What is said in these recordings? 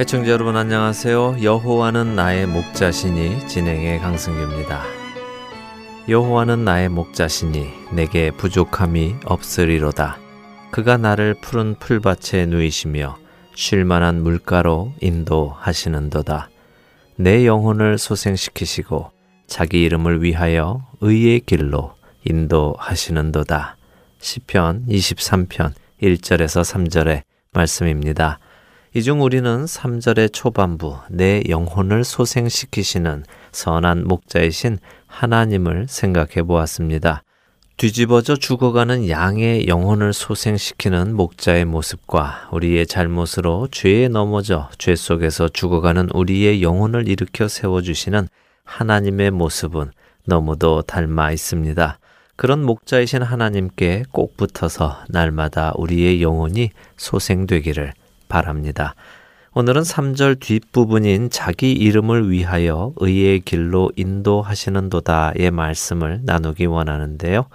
애청자 여러분 안녕하세요. 여호와는 나의 목자시니 진행의 강승규입니다. 여호와는 나의 목자시니 내게 부족함이 없으리로다. 그가 나를 푸른 풀밭에 누이시며 쉴만한 물가로 인도하시는도다. 내 영혼을 소생시키시고 자기 이름을 위하여 의의 길로 인도하시는도다. 시편 23편 1절에서 3절의 말씀입니다. 이 중 우리는 3절의 초반부 내 영혼을 소생시키시는 선한 목자이신 하나님을 생각해 보았습니다. 뒤집어져 죽어가는 양의 영혼을 소생시키는 목자의 모습과 우리의 잘못으로 죄에 넘어져 죄 속에서 죽어가는 우리의 영혼을 일으켜 세워주시는 하나님의 모습은 너무도 닮아 있습니다. 그런 목자이신 하나님께 꼭 붙어서 날마다 우리의 영혼이 소생되기를 바랍니다. 오늘은 3절 뒷부분인 자기 이름을 위하여 의의 길로 인도하시는도다의 말씀을 나누기 원하는데요.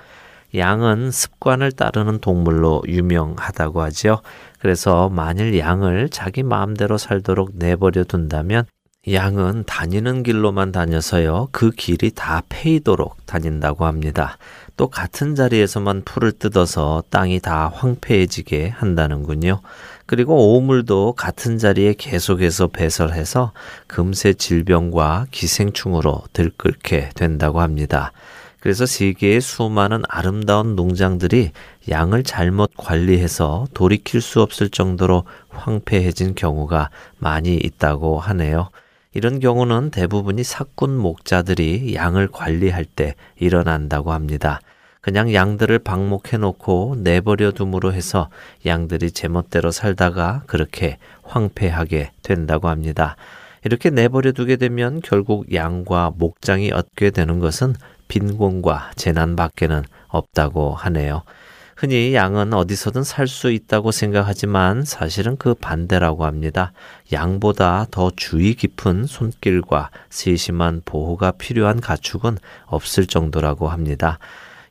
양은 습관을 따르는 동물로 유명하다고 하지요. 그래서 만일 양을 자기 마음대로 살도록 내버려 둔다면 양은 다니는 길로만 다녀서요. 그 길이 다 패이도록 다닌다고 합니다. 또 같은 자리에서만 풀을 뜯어서 땅이 다 황폐해지게 한다는군요. 그리고 오물도 같은 자리에 계속해서 배설해서 금세 질병과 기생충으로 들끓게 된다고 합니다. 그래서 세계의 수많은 아름다운 농장들이 양을 잘못 관리해서 돌이킬 수 없을 정도로 황폐해진 경우가 많이 있다고 하네요. 이런 경우는 대부분이 사꾼 목자들이 양을 관리할 때 일어난다고 합니다. 그냥 양들을 방목해 놓고 내버려 둠으로 해서 양들이 제멋대로 살다가 그렇게 황폐하게 된다고 합니다. 이렇게 내버려 두게 되면 결국 양과 목장이 얻게 되는 것은 빈곤과 재난밖에는 없다고 하네요. 흔히 양은 어디서든 살 수 있다고 생각하지만 사실은 그 반대라고 합니다. 양보다 더 주의 깊은 손길과 세심한 보호가 필요한 가축은 없을 정도라고 합니다.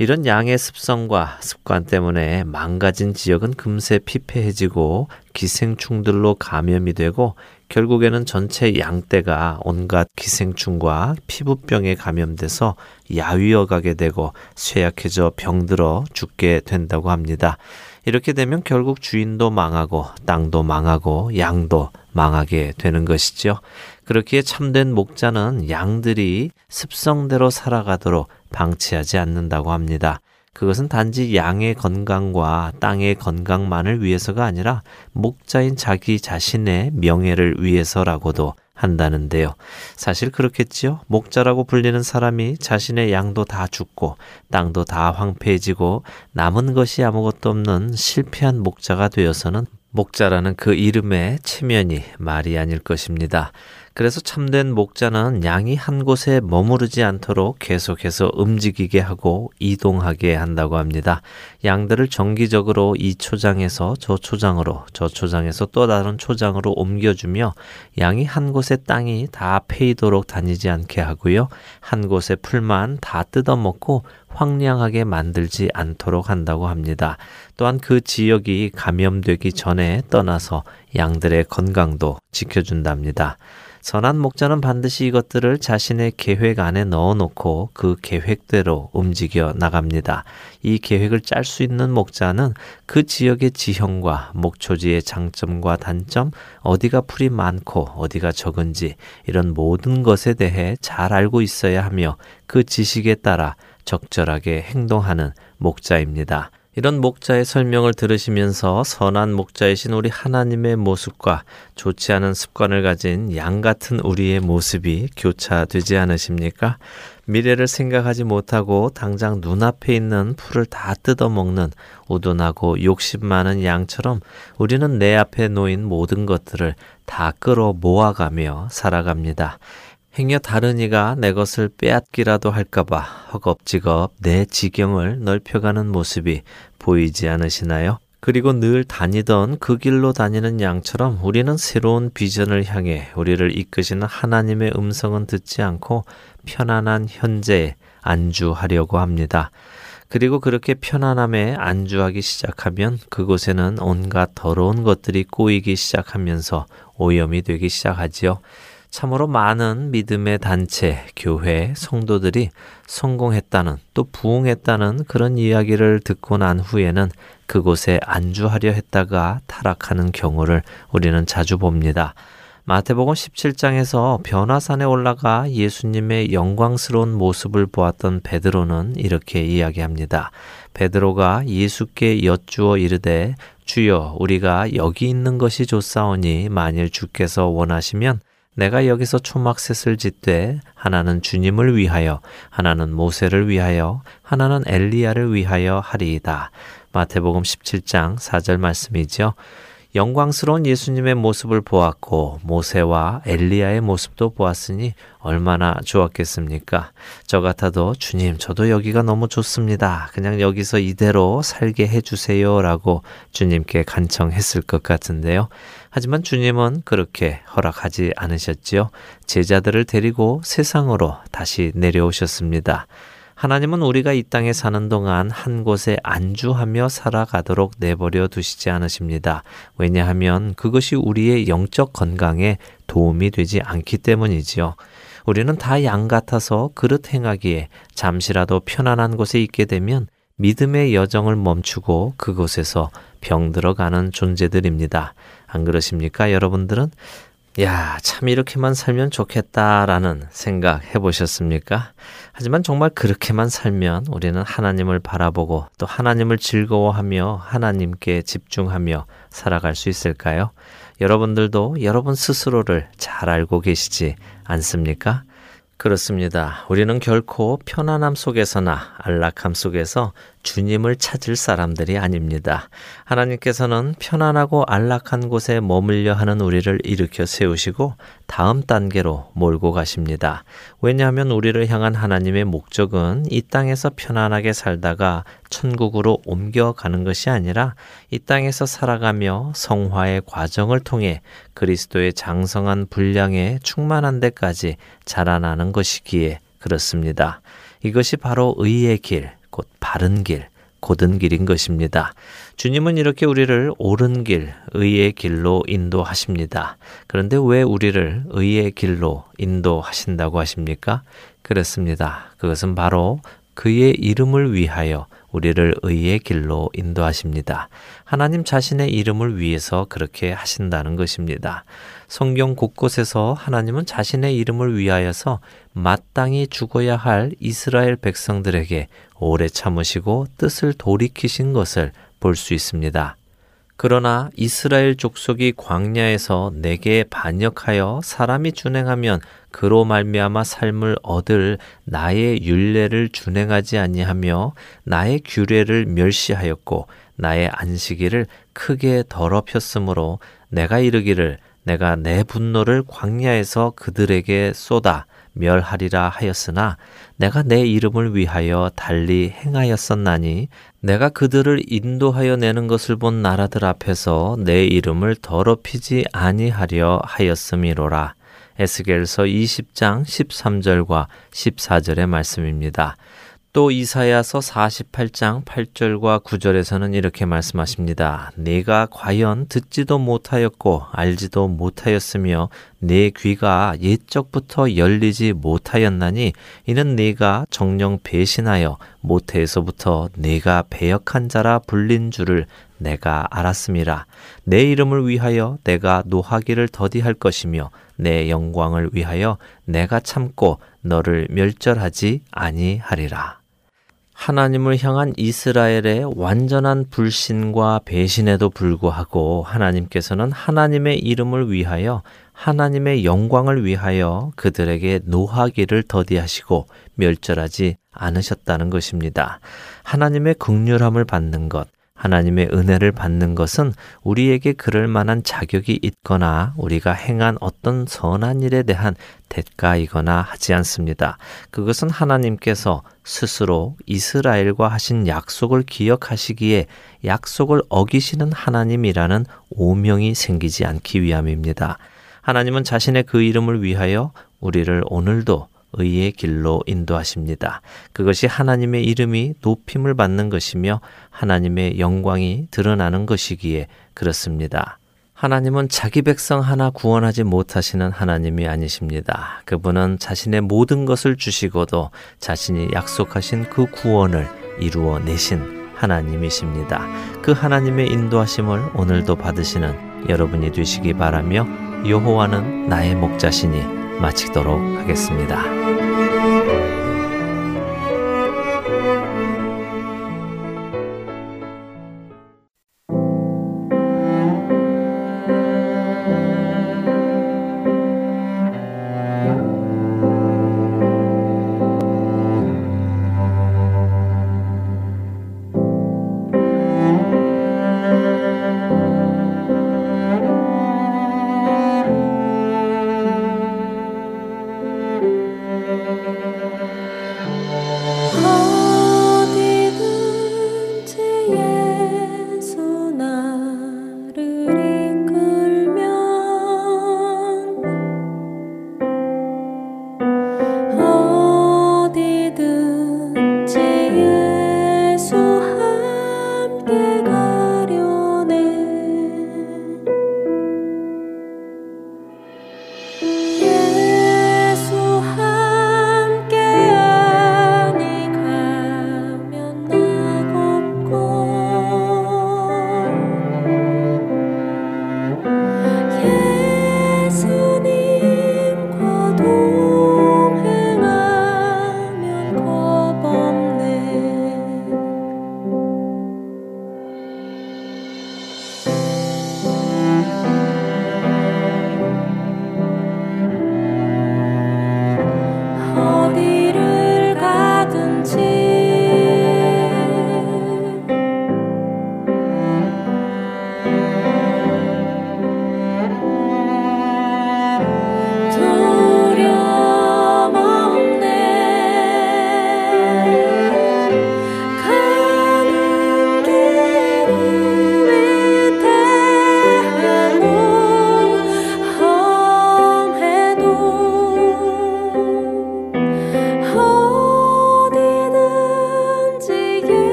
이런 양의 습성과 습관 때문에 망가진 지역은 금세 피폐해지고 기생충들로 감염이 되고 결국에는 전체 양떼가 온갖 기생충과 피부병에 감염돼서 야위어 가게 되고 쇠약해져 병들어 죽게 된다고 합니다. 이렇게 되면 결국 주인도 망하고 땅도 망하고 양도 망하게 되는 것이죠. 그렇기에 참된 목자는 양들이 습성대로 살아가도록 방치하지 않는다고 합니다. 그것은 단지 양의 건강과 땅의 건강만을 위해서가 아니라 목자인 자기 자신의 명예를 위해서라고도 한다는데요. 사실 그렇겠지요. 목자라고 불리는 사람이 자신의 양도 다 죽고 땅도 다 황폐해지고 남은 것이 아무것도 없는 실패한 목자가 되어서는 목자라는 그 이름의 체면이 말이 아닐 것입니다. 그래서 참된 목자는 양이 한 곳에 머무르지 않도록 계속해서 움직이게 하고 이동하게 한다고 합니다. 양들을 정기적으로 이 초장에서 저 초장으로, 저 초장에서 또 다른 초장으로 옮겨주며 양이 한 곳의 땅이 다 패이도록 다니지 않게 하고요. 한 곳의 풀만 다 뜯어먹고 황량하게 만들지 않도록 한다고 합니다. 또한 그 지역이 감염되기 전에 떠나서 양들의 건강도 지켜준답니다. 선한 목자는 반드시 이것들을 자신의 계획 안에 넣어 놓고 그 계획대로 움직여 나갑니다. 이 계획을 짤 수 있는 목자는 그 지역의 지형과 목초지의 장점과 단점, 어디가 풀이 많고 어디가 적은지 이런 모든 것에 대해 잘 알고 있어야 하며 그 지식에 따라 적절하게 행동하는 목자입니다. 이런 목자의 설명을 들으시면서 선한 목자이신 우리 하나님의 모습과 좋지 않은 습관을 가진 양 같은 우리의 모습이 교차되지 않으십니까? 미래를 생각하지 못하고 당장 눈앞에 있는 풀을 다 뜯어먹는 우둔하고 욕심 많은 양처럼 우리는 내 앞에 놓인 모든 것들을 다 끌어 모아가며 살아갑니다. 행여 다른 이가 내 것을 빼앗기라도 할까봐 허겁지겁 내 지경을 넓혀가는 모습이 보이지 않으시나요? 그리고 늘 다니던 그 길로 다니는 양처럼 우리는 새로운 비전을 향해 우리를 이끄시는 하나님의 음성은 듣지 않고 편안한 현재에 안주하려고 합니다. 그리고 그렇게 편안함에 안주하기 시작하면 그곳에는 온갖 더러운 것들이 꼬이기 시작하면서 오염이 되기 시작하지요. 참으로 많은 믿음의 단체, 교회, 성도들이 성공했다는 또 부흥했다는 그런 이야기를 듣고 난 후에는 그곳에 안주하려 했다가 타락하는 경우를 우리는 자주 봅니다. 마태복음 17장에서 변화산에 올라가 예수님의 영광스러운 모습을 보았던 베드로는 이렇게 이야기합니다. 베드로가 예수께 여쭈어 이르되 주여 우리가 여기 있는 것이 좋사오니 만일 주께서 원하시면 내가 여기서 초막셋을 짓되 하나는 주님을 위하여 하나는 모세를 위하여 하나는 엘리야를 위하여 하리이다. 마태복음 17장 4절 말씀이죠. 영광스러운 예수님의 모습을 보았고 모세와 엘리야의 모습도 보았으니 얼마나 좋았겠습니까? 저 같아도 주님 저도 여기가 너무 좋습니다. 그냥 여기서 이대로 살게 해주세요라고 주님께 간청했을 것 같은데요. 하지만 주님은 그렇게 허락하지 않으셨지요. 제자들을 데리고 세상으로 다시 내려오셨습니다. 하나님은 우리가 이 땅에 사는 동안 한 곳에 안주하며 살아가도록 내버려 두시지 않으십니다. 왜냐하면 그것이 우리의 영적 건강에 도움이 되지 않기 때문이지요. 우리는 다 양 같아서 그릇 행하기에 잠시라도 편안한 곳에 있게 되면 믿음의 여정을 멈추고 그곳에서 병들어 가는 존재들입니다. 안 그러십니까, 여러분들은? 야, 참 이렇게만 살면 좋겠다라는 생각 해보셨습니까? 하지만 정말 그렇게만 살면 우리는 하나님을 바라보고 또 하나님을 즐거워하며 하나님께 집중하며 살아갈 수 있을까요? 여러분들도 여러분 스스로를 잘 알고 계시지 않습니까? 그렇습니다. 우리는 결코 편안함 속에서나 안락함 속에서 주님을 찾을 사람들이 아닙니다. 하나님께서는 편안하고 안락한 곳에 머물려 하는 우리를 일으켜 세우시고 다음 단계로 몰고 가십니다. 왜냐하면 우리를 향한 하나님의 목적은 이 땅에서 편안하게 살다가 천국으로 옮겨가는 것이 아니라 이 땅에서 살아가며 성화의 과정을 통해 그리스도의 장성한 분량에 충만한 데까지 자라나는 것이기에 그렇습니다. 이것이 바로 의의 길, 곧 바른 길, 곧은 길인 것입니다. 주님은 이렇게 우리를 옳은 길, 의의 길로 인도하십니다. 그런데 왜 우리를 의의 길로 인도하신다고 하십니까? 그렇습니다. 그것은 바로 그의 이름을 위하여 우리를 의의 길로 인도하십니다. 하나님 자신의 이름을 위해서 그렇게 하신다는 것입니다. 성경 곳곳에서 하나님은 자신의 이름을 위하여서 마땅히 죽어야 할 이스라엘 백성들에게 오래 참으시고 뜻을 돌이키신 것을 볼 수 있습니다. 그러나 이스라엘 족속이 광야에서 내게 반역하여 사람이 준행하면 그로 말미암아 삶을 얻을 나의 율례를 준행하지 아니하며 나의 규례를 멸시하였고 나의 안식일을 크게 더럽혔으므로 내가 이르기를 내가 내 분노를 광야에서 그들에게 쏟아 멸하리라 하였으나 내가 내 이름을 위하여 달리 행하였었나니 내가 그들을 인도하여 내는 것을 본 나라들 앞에서 내 이름을 더럽히지 아니하려 하였음이로라. 에스겔서 20장 13절과 14절의 말씀입니다. 또 이사야서 48장 8절과 9절에서는 이렇게 말씀하십니다. 내가 과연 듣지도 못하였고 알지도 못하였으며 내 귀가 옛적부터 열리지 못하였나니 이는 내가 정령 배신하여 모태에서부터 내가 배역한 자라 불린 줄을 내가 알았음이라. 내 이름을 위하여 내가 노하기를 더디할 것이며 내 영광을 위하여 내가 참고 너를 멸절하지 아니하리라. 하나님을 향한 이스라엘의 완전한 불신과 배신에도 불구하고 하나님께서는 하나님의 이름을 위하여 하나님의 영광을 위하여 그들에게 노하기를 더디하시고 멸절하지 않으셨다는 것입니다. 하나님의 극률함을 받는 것, 하나님의 은혜를 받는 것은 우리에게 그럴 만한 자격이 있거나 우리가 행한 어떤 선한 일에 대한 대가이거나 하지 않습니다. 그것은 하나님께서 스스로 이스라엘과 하신 약속을 기억하시기에 약속을 어기시는 하나님이라는 오명이 생기지 않기 위함입니다. 하나님은 자신의 그 이름을 위하여 우리를 오늘도 의의 길로 인도하십니다. 그것이 하나님의 이름이 높임을 받는 것이며 하나님의 영광이 드러나는 것이기에 그렇습니다. 하나님은 자기 백성 하나 구원하지 못하시는 하나님이 아니십니다. 그분은 자신의 모든 것을 주시고도 자신이 약속하신 그 구원을 이루어 내신 하나님이십니다. 그 하나님의 인도하심을 오늘도 받으시는 여러분이 되시기 바라며 여호와는 나의 목자시니 마치도록 하겠습니다.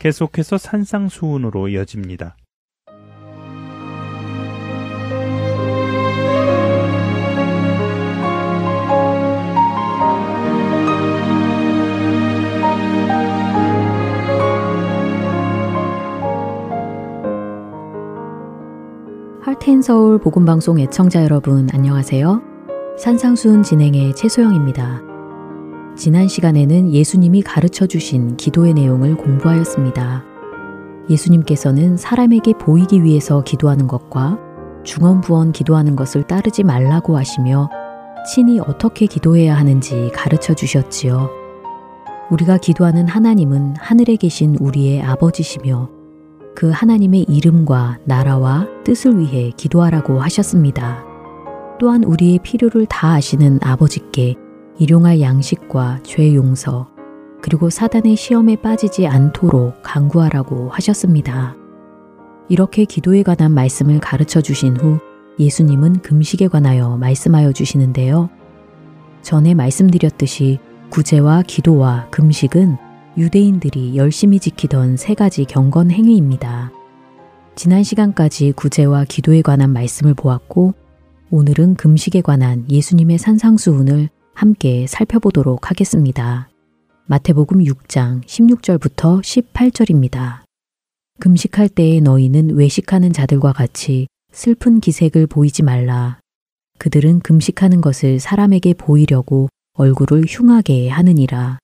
계속해서 산상수훈으로 이어집니다. 할텐 서울 복음방송 애청자 여러분 안녕하세요. 산상수훈 진행의 최소영입니다. 지난 시간에는 예수님이 가르쳐 주신 기도의 내용을 공부하였습니다. 예수님께서는 사람에게 보이기 위해서 기도하는 것과 중언부언 기도하는 것을 따르지 말라고 하시며 친히 어떻게 기도해야 하는지 가르쳐 주셨지요. 우리가 기도하는 하나님은 하늘에 계신 우리의 아버지시며 그 하나님의 이름과 나라와 뜻을 위해 기도하라고 하셨습니다. 또한 우리의 필요를 다 아시는 아버지께 일용할 양식과 죄 용서, 그리고 사단의 시험에 빠지지 않도록 강구하라고 하셨습니다. 이렇게 기도에 관한 말씀을 가르쳐 주신 후 예수님은 금식에 관하여 말씀하여 주시는데요. 전에 말씀드렸듯이 구제와 기도와 금식은 유대인들이 열심히 지키던 세 가지 경건 행위입니다. 지난 시간까지 구제와 기도에 관한 말씀을 보았고 오늘은 금식에 관한 예수님의 산상수훈을 함께 살펴보도록 하겠습니다. 마태복음 6장 16절부터 18절입니다. 금식할 때에 너희는 외식하는 자들과 같이 슬픈 기색을 보이지 말라. 그들은 금식하는 것을 사람에게 보이려고 얼굴을 흉하게 하느니라.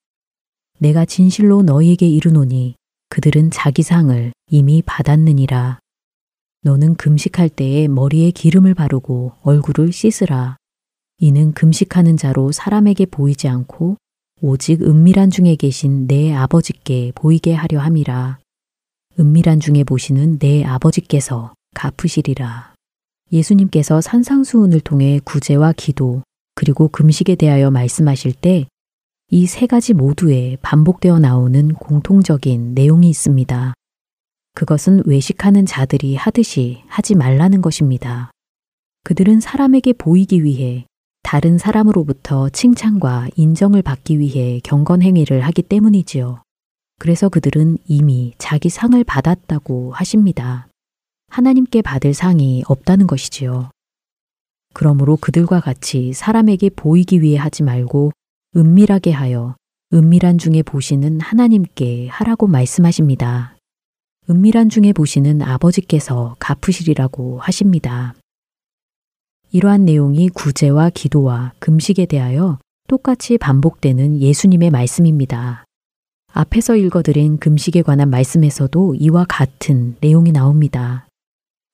내가 진실로 너희에게 이르노니 그들은 자기 상을 이미 받았느니라. 너는 금식할 때에 머리에 기름을 바르고 얼굴을 씻으라. 이는 금식하는 자로 사람에게 보이지 않고 오직 은밀한 중에 계신 내 아버지께 보이게 하려 함이라. 은밀한 중에 보시는 내 아버지께서 갚으시리라. 예수님께서 산상수훈을 통해 구제와 기도, 그리고 금식에 대하여 말씀하실 때 이 세 가지 모두에 반복되어 나오는 공통적인 내용이 있습니다. 그것은 외식하는 자들이 하듯이 하지 말라는 것입니다. 그들은 사람에게 보이기 위해 다른 사람으로부터 칭찬과 인정을 받기 위해 경건 행위를 하기 때문이지요. 그래서 그들은 이미 자기 상을 받았다고 하십니다. 하나님께 받을 상이 없다는 것이지요. 그러므로 그들과 같이 사람에게 보이기 위해 하지 말고 은밀하게 하여 은밀한 중에 보시는 하나님께 하라고 말씀하십니다. 은밀한 중에 보시는 아버지께서 갚으시리라고 하십니다. 이러한 내용이 구제와 기도와 금식에 대하여 똑같이 반복되는 예수님의 말씀입니다. 앞에서 읽어드린 금식에 관한 말씀에서도 이와 같은 내용이 나옵니다.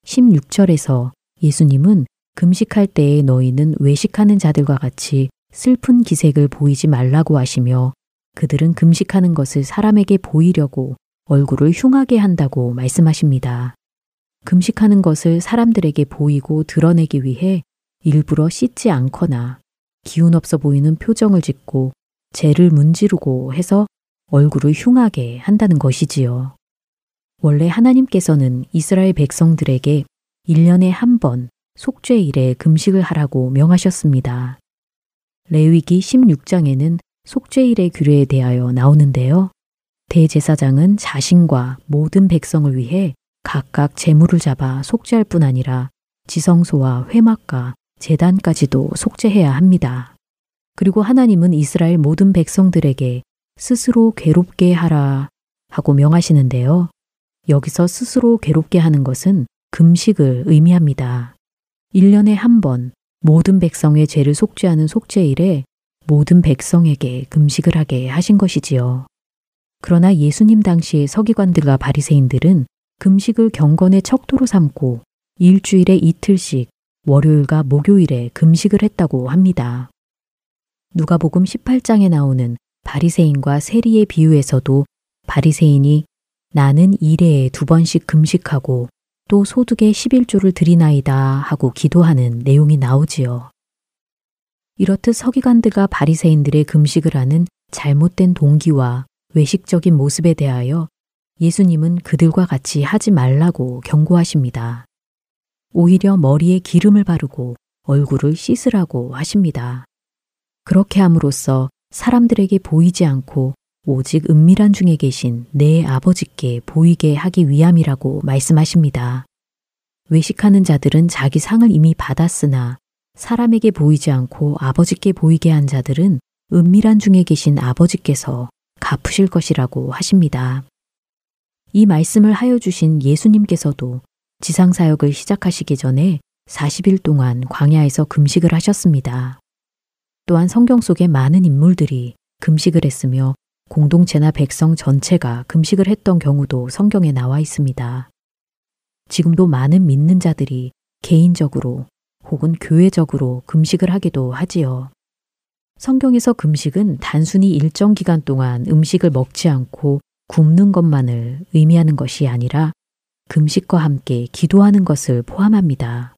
16절에서 예수님은 금식할 때에 너희는 외식하는 자들과 같이 슬픈 기색을 보이지 말라고 하시며 그들은 금식하는 것을 사람에게 보이려고 얼굴을 흉하게 한다고 말씀하십니다. 금식하는 것을 사람들에게 보이고 드러내기 위해 일부러 씻지 않거나 기운 없어 보이는 표정을 짓고 죄를 문지르고 해서 얼굴을 흉하게 한다는 것이지요. 원래 하나님께서는 이스라엘 백성들에게 1년에 한 번 속죄일에 금식을 하라고 명하셨습니다. 레위기 16장에는 속죄일의 규례에 대하여 나오는데요. 대제사장은 자신과 모든 백성을 위해 각각 재물을 잡아 속죄할 뿐 아니라 지성소와 회막과 재단까지도 속죄해야 합니다. 그리고 하나님은 이스라엘 모든 백성들에게 스스로 괴롭게 하라 하고 명하시는데요. 여기서 스스로 괴롭게 하는 것은 금식을 의미합니다. 1년에 한 번 모든 백성의 죄를 속죄하는 속죄일에 모든 백성에게 금식을 하게 하신 것이지요. 그러나 예수님 당시의 서기관들과 바리새인들은 금식을 경건의 척도로 삼고 일주일에 이틀씩 월요일과 목요일에 금식을 했다고 합니다. 누가복음 18장에 나오는 바리새인과 세리의 비유에서도 바리새인이 나는 일회에 두 번씩 금식하고 또 소득의 11조를 드리나이다 하고 기도하는 내용이 나오지요. 이렇듯 서기관들과 바리새인들의 금식을 하는 잘못된 동기와 외식적인 모습에 대하여 예수님은 그들과 같이 하지 말라고 경고하십니다. 오히려 머리에 기름을 바르고 얼굴을 씻으라고 하십니다. 그렇게 함으로써 사람들에게 보이지 않고 오직 은밀한 중에 계신 내 아버지께 보이게 하기 위함이라고 말씀하십니다. 외식하는 자들은 자기 상을 이미 받았으나 사람에게 보이지 않고 아버지께 보이게 한 자들은 은밀한 중에 계신 아버지께서 갚으실 것이라고 하십니다. 이 말씀을 하여 주신 예수님께서도 지상사역을 시작하시기 전에 40일 동안 광야에서 금식을 하셨습니다. 또한 성경 속에 많은 인물들이 금식을 했으며 공동체나 백성 전체가 금식을 했던 경우도 성경에 나와 있습니다. 지금도 많은 믿는 자들이 개인적으로 혹은 교회적으로 금식을 하기도 하지요. 성경에서 금식은 단순히 일정 기간 동안 음식을 먹지 않고 굶는 것만을 의미하는 것이 아니라 금식과 함께 기도하는 것을 포함합니다.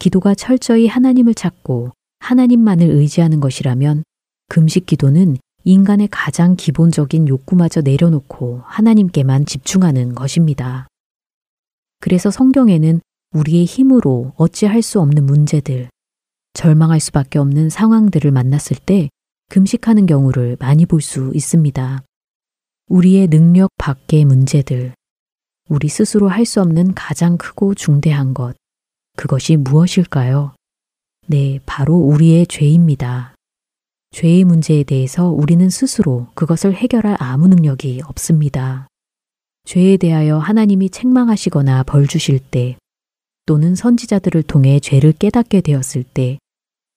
기도가 철저히 하나님을 찾고 하나님만을 의지하는 것이라면 금식 기도는 인간의 가장 기본적인 욕구마저 내려놓고 하나님께만 집중하는 것입니다. 그래서 성경에는 우리의 힘으로 어찌할 수 없는 문제들, 절망할 수밖에 없는 상황들을 만났을 때 금식하는 경우를 많이 볼 수 있습니다. 우리의 능력 밖의 문제들, 우리 스스로 할 수 없는 가장 크고 중대한 것, 그것이 무엇일까요? 네, 바로 우리의 죄입니다. 죄의 문제에 대해서 우리는 스스로 그것을 해결할 아무 능력이 없습니다. 죄에 대하여 하나님이 책망하시거나 벌 주실 때, 또는 선지자들을 통해 죄를 깨닫게 되었을 때,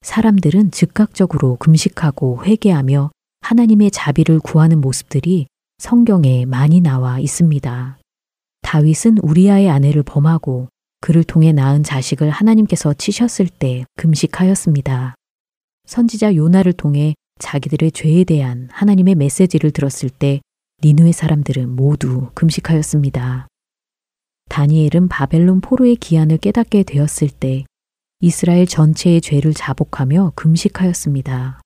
사람들은 즉각적으로 금식하고 회개하며 하나님의 자비를 구하는 모습들이 성경에 많이 나와 있습니다. 다윗은 우리아의 아내를 범하고 그를 통해 낳은 자식을 하나님께서 치셨을 때 금식하였습니다. 선지자 요나를 통해 자기들의 죄에 대한 하나님의 메시지를 들었을 때 니누의 사람들은 모두 금식하였습니다. 다니엘은 바벨론 포로의 기한을 깨닫게 되었을 때 이스라엘 전체의 죄를 자복하며 금식하였습니다.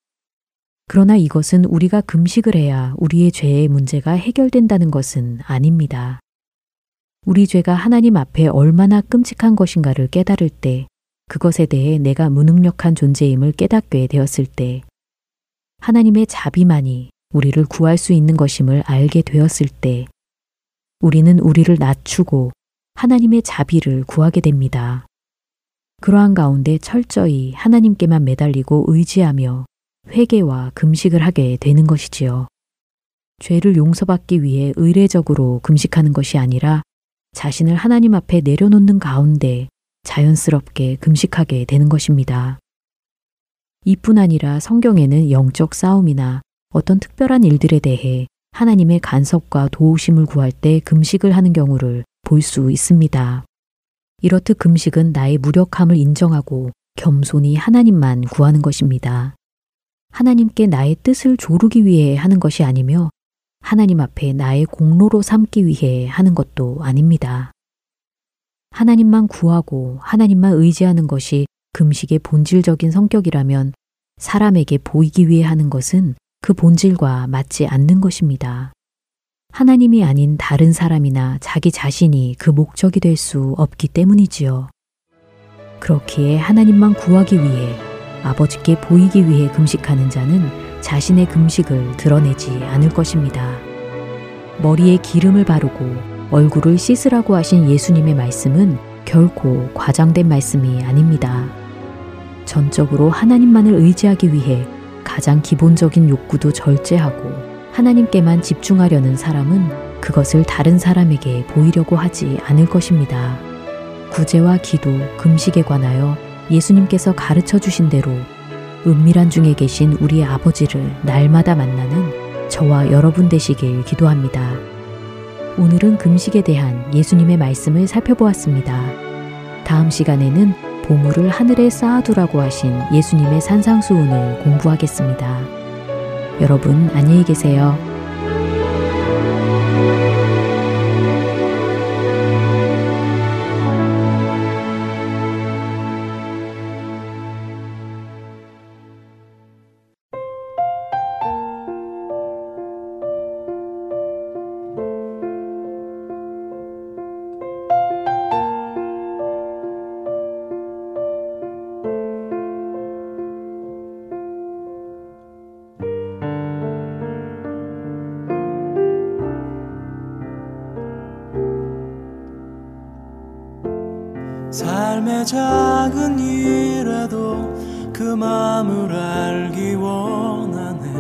그러나 이것은 우리가 금식을 해야 우리의 죄의 문제가 해결된다는 것은 아닙니다. 우리 죄가 하나님 앞에 얼마나 끔찍한 것인가를 깨달을 때, 그것에 대해 내가 무능력한 존재임을 깨닫게 되었을 때, 하나님의 자비만이 우리를 구할 수 있는 것임을 알게 되었을 때, 우리는 우리를 낮추고 하나님의 자비를 구하게 됩니다. 그러한 가운데 철저히 하나님께만 매달리고 의지하며 회개와 금식을 하게 되는 것이지요. 죄를 용서받기 위해 의례적으로 금식하는 것이 아니라 자신을 하나님 앞에 내려놓는 가운데 자연스럽게 금식하게 되는 것입니다. 이뿐 아니라 성경에는 영적 싸움이나 어떤 특별한 일들에 대해 하나님의 간섭과 도우심을 구할 때 금식을 하는 경우를 볼 수 있습니다. 이렇듯 금식은 나의 무력함을 인정하고 겸손히 하나님만 구하는 것입니다. 하나님께 나의 뜻을 조르기 위해 하는 것이 아니며 하나님 앞에 나의 공로로 삼기 위해 하는 것도 아닙니다. 하나님만 구하고 하나님만 의지하는 것이 금식의 본질적인 성격이라면 사람에게 보이기 위해 하는 것은 그 본질과 맞지 않는 것입니다. 하나님이 아닌 다른 사람이나 자기 자신이 그 목적이 될 수 없기 때문이지요. 그렇기에 하나님만 구하기 위해 아버지께 보이기 위해 금식하는 자는 자신의 금식을 드러내지 않을 것입니다. 머리에 기름을 바르고 얼굴을 씻으라고 하신 예수님의 말씀은 결코 과장된 말씀이 아닙니다. 전적으로 하나님만을 의지하기 위해 가장 기본적인 욕구도 절제하고 하나님께만 집중하려는 사람은 그것을 다른 사람에게 보이려고 하지 않을 것입니다. 구제와 기도, 금식에 관하여 예수님께서 가르쳐 주신 대로 은밀한 중에 계신 우리 아버지를 날마다 만나는 저와 여러분 되시길 기도합니다. 오늘은 금식에 대한 예수님의 말씀을 살펴보았습니다. 다음 시간에는 보물을 하늘에 쌓아두라고 하신 예수님의 산상수훈을 공부하겠습니다. 여러분 안녕히 계세요. 그 마음을 알기 원하네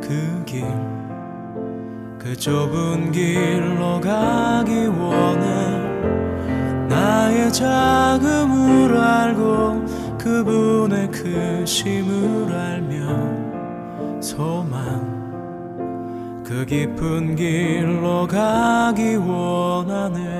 그 길, 그 좁은 길로 가기 원해. 나의 자금을 알고 그분의 크심을 알며 소망 그 깊은 길로 가기 원하네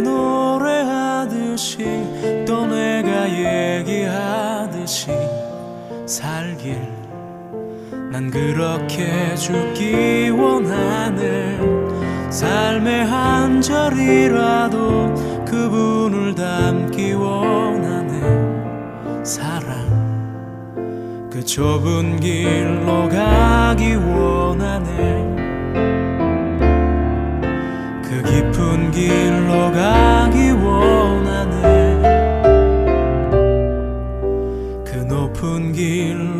노래하듯이 또 내가 얘기하듯이 살길. 난 그렇게 죽기 원하네. 삶의 한 절이라도 그분을 담기 원하네. 사랑 그 좁은 길로 가기 원하네 깊은 길로 가기 원하네. 그 높은 길로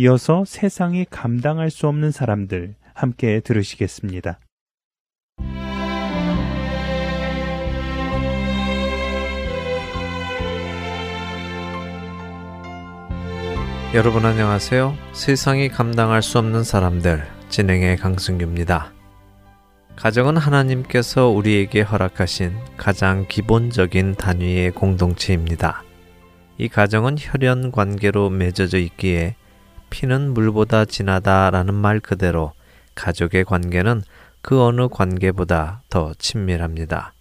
이어서 세상이 감당할 수 없는 사람들 함께 들으시겠습니다. 여러분 안녕하세요. 세상이 감당할 수 없는 사람들 진행의 강승규입니다. 가정은 하나님께서 우리에게 허락하신 가장 기본적인 단위의 공동체입니다. 이 가정은 혈연 관계로 맺어져 있기에 피는 물보다 진하다라는 말 그대로 가족의 관계는 그 어느 관계보다 더 친밀합니다.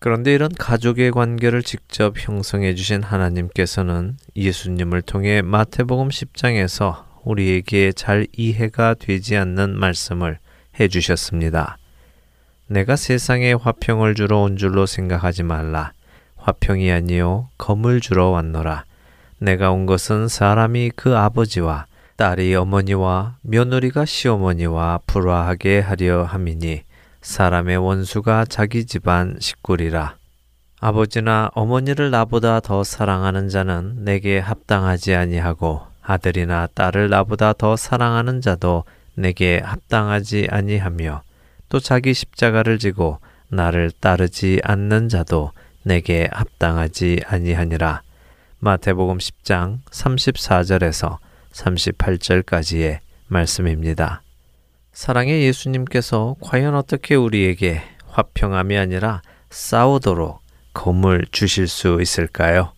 그런데 이런 가족의 관계를 직접 형성해 주신 하나님께서는 예수님을 통해 마태복음 10장에서 우리에게 잘 이해가 되지 않는 말씀을 해 주셨습니다. 내가 세상에 화평을 주러 온 줄로 생각하지 말라. 화평이 아니요 검을 주러 왔노라. 내가 온 것은 사람이 그 아버지와 딸이 어머니와 며느리가 시어머니와 불화하게 하려 함이니 사람의 원수가 자기 집안 식구리라. 아버지나 어머니를 나보다 더 사랑하는 자는 내게 합당하지 아니하고 아들이나 딸을 나보다 더 사랑하는 자도 내게 합당하지 아니하며 또 자기 십자가를 지고 나를 따르지 않는 자도 내게 합당하지 아니하니라. 마태복음 10장 34절에서 38절까지의 말씀입니다. 사랑의 예수님께서 과연 어떻게 우리에게 화평함이 아니라 싸우도록 검을 주실 수 있을까요?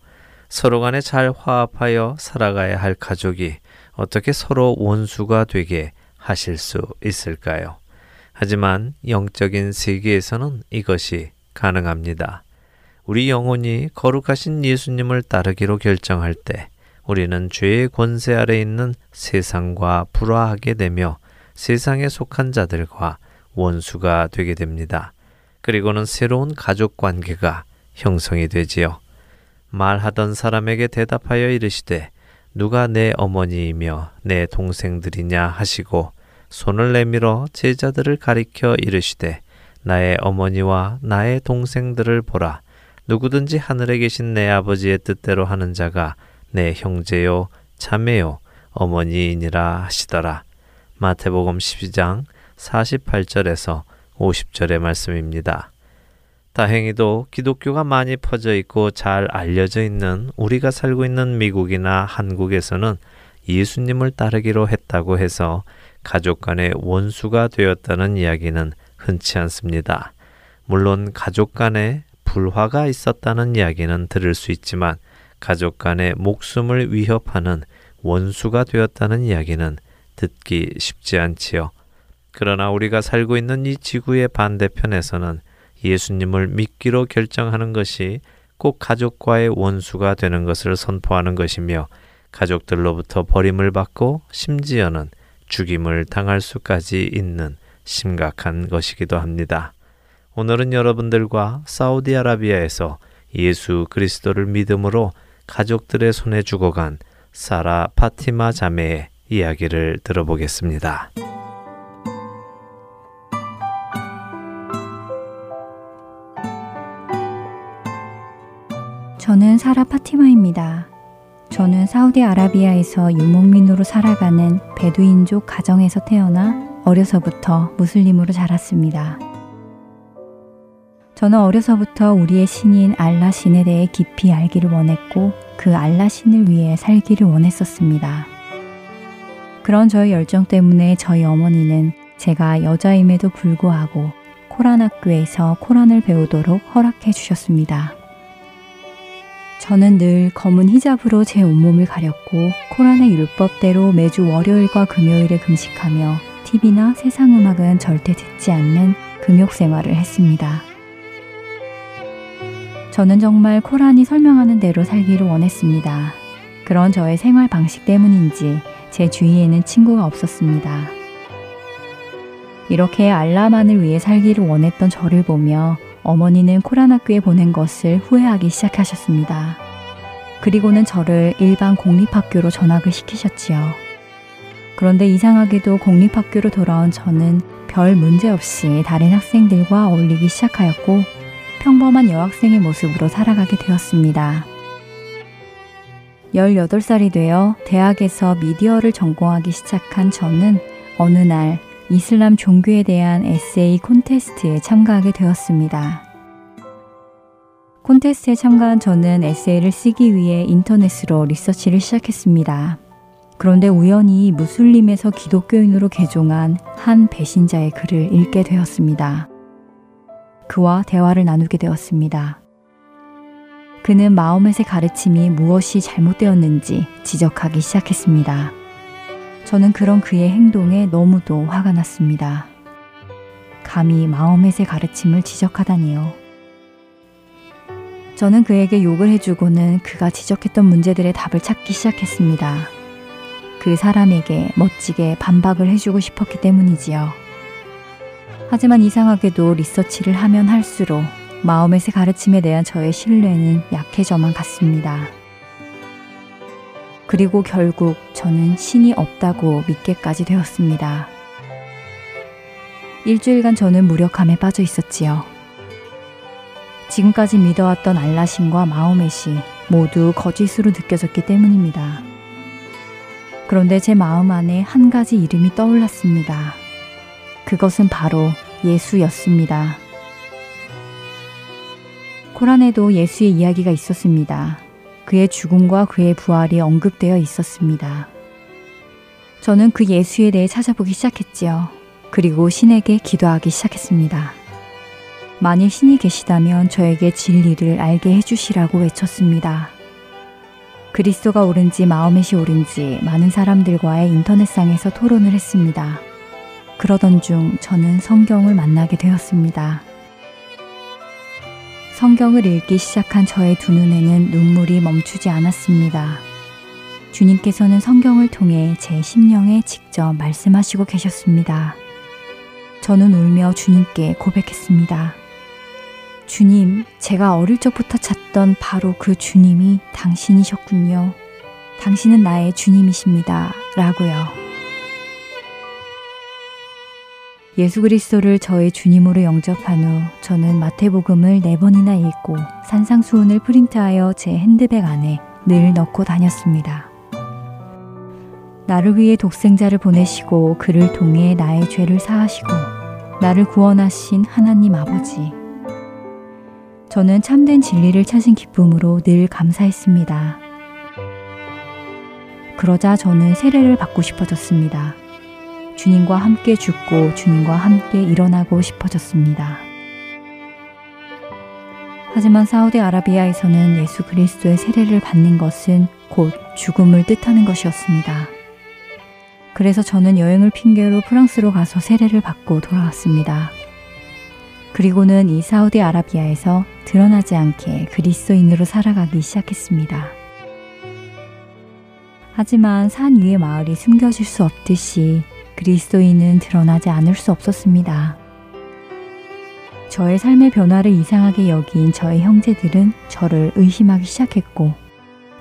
서로 간에 잘 화합하여 살아가야 할 가족이 어떻게 서로 원수가 되게 하실 수 있을까요? 하지만 영적인 세계에서는 이것이 가능합니다. 우리 영혼이 거룩하신 예수님을 따르기로 결정할 때 우리는 죄의 권세 아래 있는 세상과 불화하게 되며 세상에 속한 자들과 원수가 되게 됩니다. 그리고는 새로운 가족 관계가 형성이 되지요. 말하던 사람에게 대답하여 이르시되 누가 내 어머니이며 내 동생들이냐 하시고 손을 내밀어 제자들을 가리켜 이르시되 나의 어머니와 나의 동생들을 보라 누구든지 하늘에 계신 내 아버지의 뜻대로 하는 자가 내 형제요 자매요 어머니이니라 하시더라 마태복음 12장 48절에서 50절의 말씀입니다. 다행히도 기독교가 많이 퍼져 있고 잘 알려져 있는 우리가 살고 있는 미국이나 한국에서는 예수님을 따르기로 했다고 해서 가족 간의 원수가 되었다는 이야기는 흔치 않습니다. 물론 가족 간에 불화가 있었다는 이야기는 들을 수 있지만 가족 간의 목숨을 위협하는 원수가 되었다는 이야기는 듣기 쉽지 않지요. 그러나 우리가 살고 있는 이 지구의 반대편에서는 예수님을 믿기로 결정하는 것이 꼭 가족과의 원수가 되는 것을 선포하는 것이며 가족들로부터 버림을 받고 심지어는 죽임을 당할 수까지 있는 심각한 것이기도 합니다. 오늘은 여러분들과 사우디아라비아에서 예수 그리스도를 믿음으로 가족들의 손에 죽어간 사라 파티마 자매의 이야기를 들어보겠습니다. 저는 사라 파티마입니다. 저는 사우디아라비아에서 유목민으로 살아가는 베두인족 가정에서 태어나 어려서부터 무슬림으로 자랐습니다. 저는 어려서부터 우리의 신인 알라 신에 대해 깊이 알기를 원했고 그 알라 신을 위해 살기를 원했었습니다. 그런 저의 열정 때문에 저희 어머니는 제가 여자임에도 불구하고 코란 학교에서 코란을 배우도록 허락해 주셨습니다. 저는 늘 검은 히잡으로 제 온몸을 가렸고 코란의 율법대로 매주 월요일과 금요일에 금식하며 TV나 세상 음악은 절대 듣지 않는 금욕 생활을 했습니다. 저는 정말 코란이 설명하는 대로 살기를 원했습니다. 그런 저의 생활 방식 때문인지 제 주위에는 친구가 없었습니다. 이렇게 알라만을 위해 살기를 원했던 저를 보며 어머니는 코란 학교에 보낸 것을 후회하기 시작하셨습니다. 그리고는 저를 일반 공립학교로 전학을 시키셨지요. 그런데 이상하게도 공립학교로 돌아온 저는 별 문제 없이 다른 학생들과 어울리기 시작하였고 평범한 여학생의 모습으로 살아가게 되었습니다. 18살이 되어 대학에서 미디어를 전공하기 시작한 저는 어느 날 이슬람 종교에 대한 에세이 콘테스트에 참가하게 되었습니다. 콘테스트에 참가한 저는 에세이를 쓰기 위해 인터넷으로 리서치를 시작했습니다. 그런데 우연히 무슬림에서 기독교인으로 개종한 한 배신자의 글을 읽게 되었습니다. 그와 대화를 나누게 되었습니다. 그는 마음의 가르침이 무엇이 잘못되었는지 지적하기 시작했습니다. 저는 그런 그의 행동에 너무도 화가 났습니다. 감히 마음의 가르침을 지적하다니요. 저는 그에게 욕을 해주고는 그가 지적했던 문제들의 답을 찾기 시작했습니다. 그 사람에게 멋지게 반박을 해주고 싶었기 때문이지요. 하지만 이상하게도 리서치를 하면 할수록 마음의 가르침에 대한 저의 신뢰는 약해져만 갔습니다. 그리고 결국 저는 신이 없다고 믿게까지 되었습니다. 일주일간 저는 무력함에 빠져 있었지요. 지금까지 믿어왔던 알라신과 마호멧이 모두 거짓으로 느껴졌기 때문입니다. 그런데 제 마음 안에 한 가지 이름이 떠올랐습니다. 그것은 바로 예수였습니다. 코란에도 예수의 이야기가 있었습니다. 그의 죽음과 그의 부활이 언급되어 있었습니다. 저는 그 예수에 대해 찾아보기 시작했지요. 그리고 신에게 기도하기 시작했습니다. 만일 신이 계시다면 저에게 진리를 알게 해주시라고 외쳤습니다. 그리스도가 옳은지 마음의 시 옳은지 많은 사람들과의 인터넷상에서 토론을 했습니다. 그러던 중 저는 성경을 만나게 되었습니다. 성경을 읽기 시작한 저의 두 눈에는 눈물이 멈추지 않았습니다. 주님께서는 성경을 통해 제 심령에 직접 말씀하시고 계셨습니다. 저는 울며 주님께 고백했습니다. 주님, 제가 어릴 적부터 찾던 바로 그 주님이 당신이셨군요. 당신은 나의 주님이십니다. 라고요. 예수 그리스도를 저의 주님으로 영접한 후 저는 마태복음을 네 번이나 읽고 산상수훈을 프린트하여 제 핸드백 안에 늘 넣고 다녔습니다. 나를 위해 독생자를 보내시고 그를 통해 나의 죄를 사하시고 나를 구원하신 하나님 아버지. 저는 참된 진리를 찾은 기쁨으로 늘 감사했습니다. 그러자 저는 세례를 받고 싶어졌습니다. 주님과 함께 죽고 주님과 함께 일어나고 싶어졌습니다. 하지만 사우디아라비아에서는 예수 그리스도의 세례를 받는 것은 곧 죽음을 뜻하는 것이었습니다. 그래서 저는 여행을 핑계로 프랑스로 가서 세례를 받고 돌아왔습니다. 그리고는 이 사우디아라비아에서 드러나지 않게 그리스도인으로 살아가기 시작했습니다. 하지만 산 위의 마을이 숨겨질 수 없듯이 그리스도인은 드러나지 않을 수 없었습니다. 저의 삶의 변화를 이상하게 여긴 저의 형제들은 저를 의심하기 시작했고,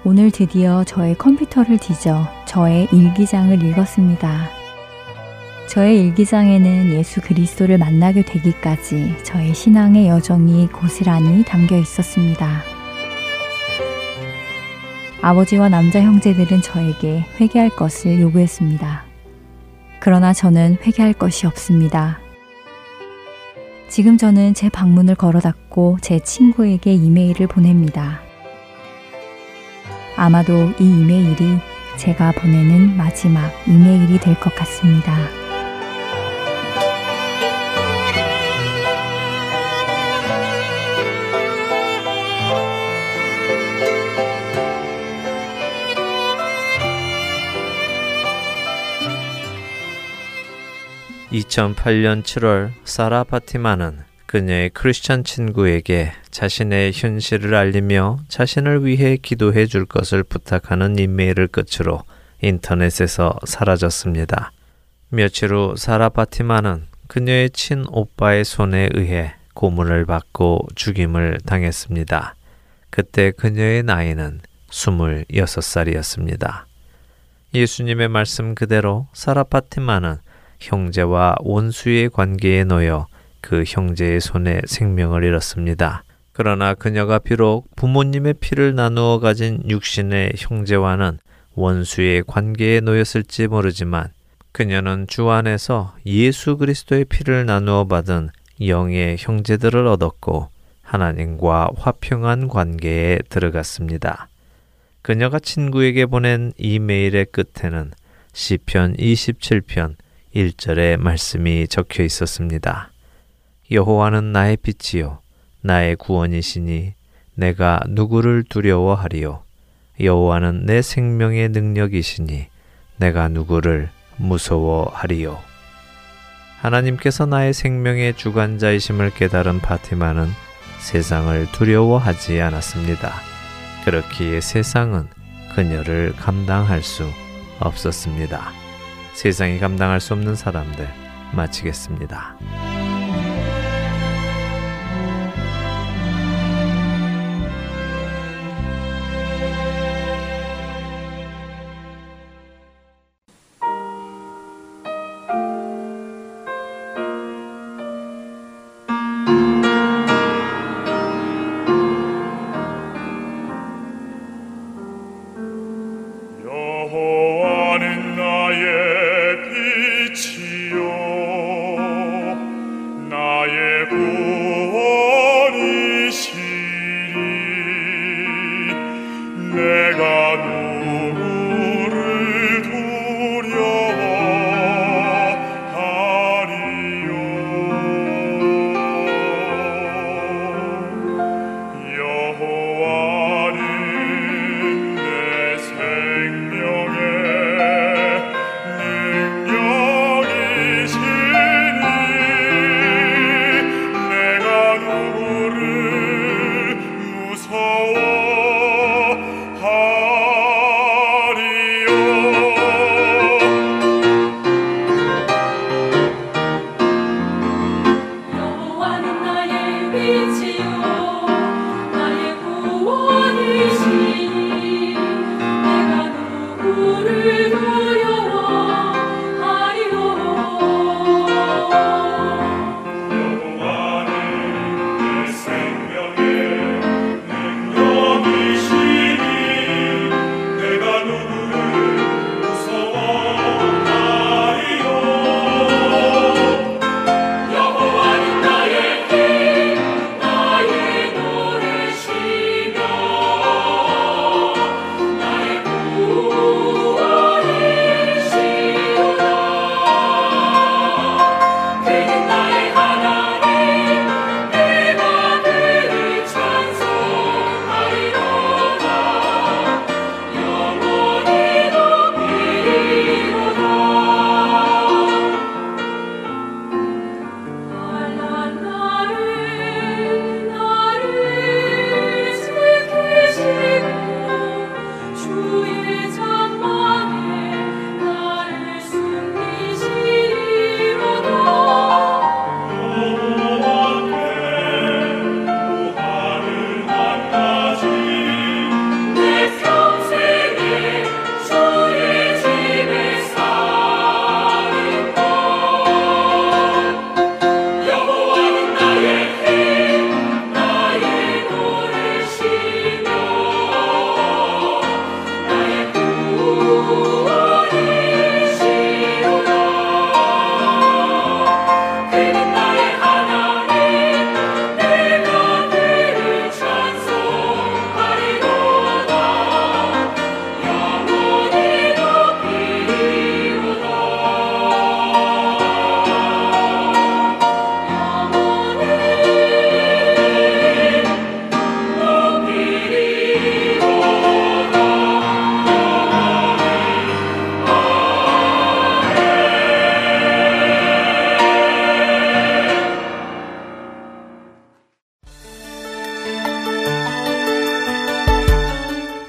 오늘 드디어 저의 컴퓨터를 뒤져 저의 일기장을 읽었습니다. 저의 일기장에는 예수 그리스도를 만나게 되기까지 저의 신앙의 여정이 고스란히 담겨 있었습니다. 아버지와 남자 형제들은 저에게 회개할 것을 요구했습니다. 그러나 저는 회개할 것이 없습니다. 지금 저는 제 방문을 걸어 닫고 제 친구에게 이메일을 보냅니다. 아마도 이 이메일이 제가 보내는 마지막 이메일이 될 것 같습니다. 2008년 7월 사라 파티마는 그녀의 크리스천 친구에게 자신의 현실을 알리며 자신을 위해 기도해 줄 것을 부탁하는 이메일을 끝으로 인터넷에서 사라졌습니다. 며칠 후 사라 파티마는 그녀의 친오빠의 손에 의해 고문을 받고 죽임을 당했습니다. 그때 그녀의 나이는 26살이었습니다. 예수님의 말씀 그대로 사라 파티마는 형제와 원수의 관계에 놓여 그 형제의 손에 생명을 잃었습니다. 그러나 그녀가 비록 부모님의 피를 나누어 가진 육신의 형제와는 원수의 관계에 놓였을지 모르지만 그녀는 주 안에서 예수 그리스도의 피를 나누어 받은 영의 형제들을 얻었고 하나님과 화평한 관계에 들어갔습니다. 그녀가 친구에게 보낸 이 메일의 끝에는 시편 27편 1절의 말씀이 적혀 있었습니다. 여호와는 나의 빛이요 나의 구원이시니 내가 누구를 두려워하리요 여호와는 내 생명의 능력이시니 내가 누구를 무서워하리요 하나님께서 나의 생명의 주관자이심을 깨달은 파티마는 세상을 두려워하지 않았습니다. 그렇기에 세상은 그녀를 감당할 수 없었습니다. 세상이 감당할 수 없는 사람들 마치겠습니다.